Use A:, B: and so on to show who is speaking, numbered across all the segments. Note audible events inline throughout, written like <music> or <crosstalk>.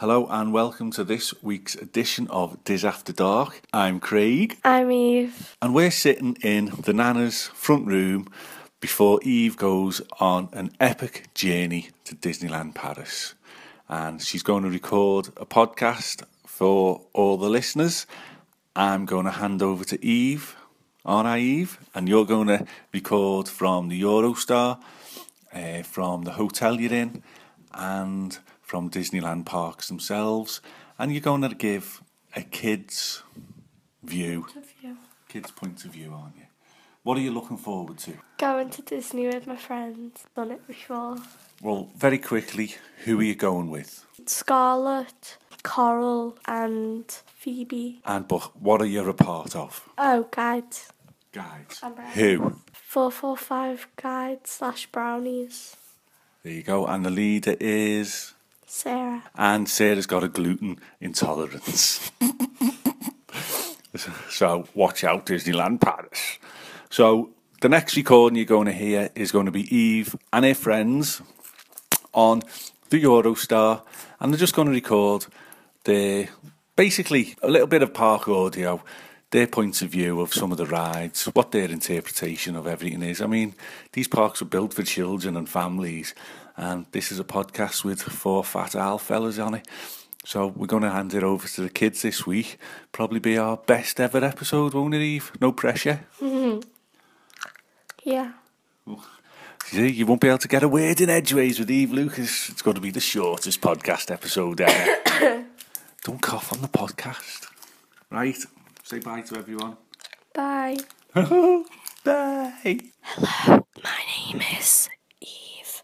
A: Hello and welcome to this week's edition of Diz After Dark. I'm Craig
B: I'm Eve.
A: and we're sitting in the Nana's front room before Eve goes on an epic journey to Disneyland Paris. And she's going to record a podcast for all the listeners. I'm going to hand over to Eve, aren't I, Eve? And you're going to record from the Eurostar, uh, from the hotel you're in, and from Disneyland parks themselves. And you're going to give a kid's view, kid's point of view, aren't you? What are you looking forward to?
B: Going to Disney with my friends. Done it before.
A: Well, very quickly, who are you going with?
B: Scarlett, Coral, and Phoebe.
A: And but what are you a part of?
B: Oh, guides.
A: Guides. Who?
B: 445 guides slash brownies.
A: There you go. And the leader is.
B: Sarah.
A: And Sarah's got a gluten intolerance. <laughs> so watch out, Disneyland Paris. So the next recording you're going to hear is going to be Eve and her friends on the Eurostar, and they're just going to record their basically a little bit of park audio, their points of view of some of the rides, what their interpretation of everything is. I mean, these parks are built for children and families, and this is a podcast with four fat owl fellas on it. So we're going to hand it over to the kids this week. Probably be our best ever episode, won't it, Eve? No pressure. <laughs>
B: Yeah.
A: See, you won't be able to get a word in edgeways with Eve Lucas. It's going to be the shortest podcast episode ever. <coughs> Don't cough on the podcast. Right, say bye to everyone.
B: Bye. <laughs>
A: Bye.
C: Hello, my name is Eve,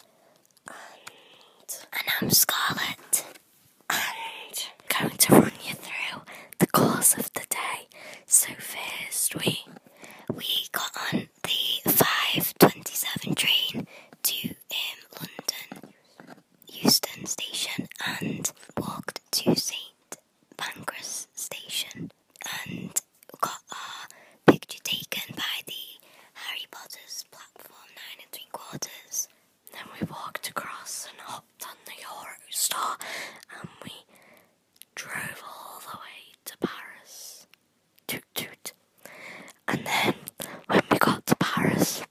C: and, and I'm Scarlett, and I'm going to run you through the course of the day. So first, we we got on the five twenty seven train to um, London Euston Station and walked to St Pancras Station and got our picture taken by the Harry Potter's platform nine and three quarters. Then we walked across and hopped on the Eurostar and we drove all the way to Paris. Toot toot. And then when we got to Paris,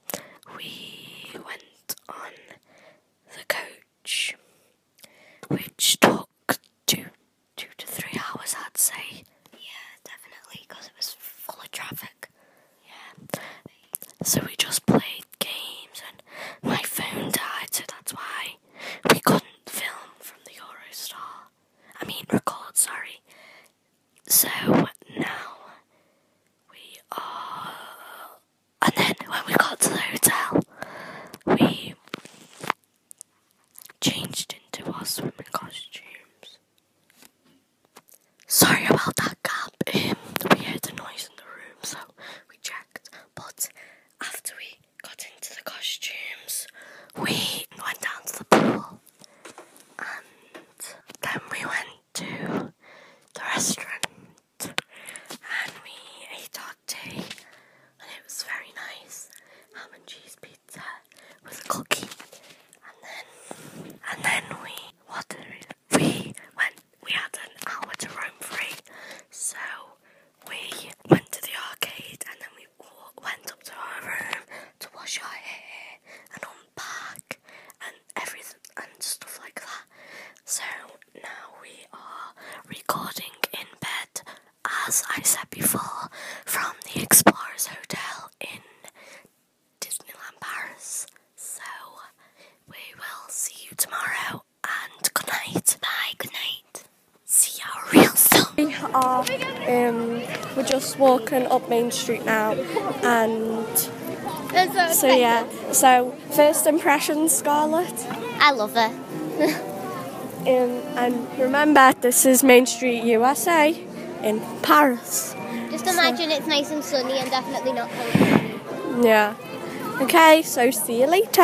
C: we went on the coach, which took two, two to three hours, I'd say. Yeah, definitely, because it was full of traffic. Yeah. So we just played games, and my phone died, so that's why we couldn't film from the Eurostar. I mean, record, sorry. So now we are. And then when we got to the hotel, we changed into our swimming as I said before, from the Explorers Hotel in Disneyland Paris. So, we will see you tomorrow and good night. Bye, good night. See you real soon. We
B: are, um, we're just walking up Main Street now and. So yeah, so first impressions, Scarlett.
D: I love her. <laughs>
B: um, and remember, this is Main Street USA in Paris.
D: Just imagine it's nice and sunny and definitely not cold.
B: Yeah. Okay, so see you later.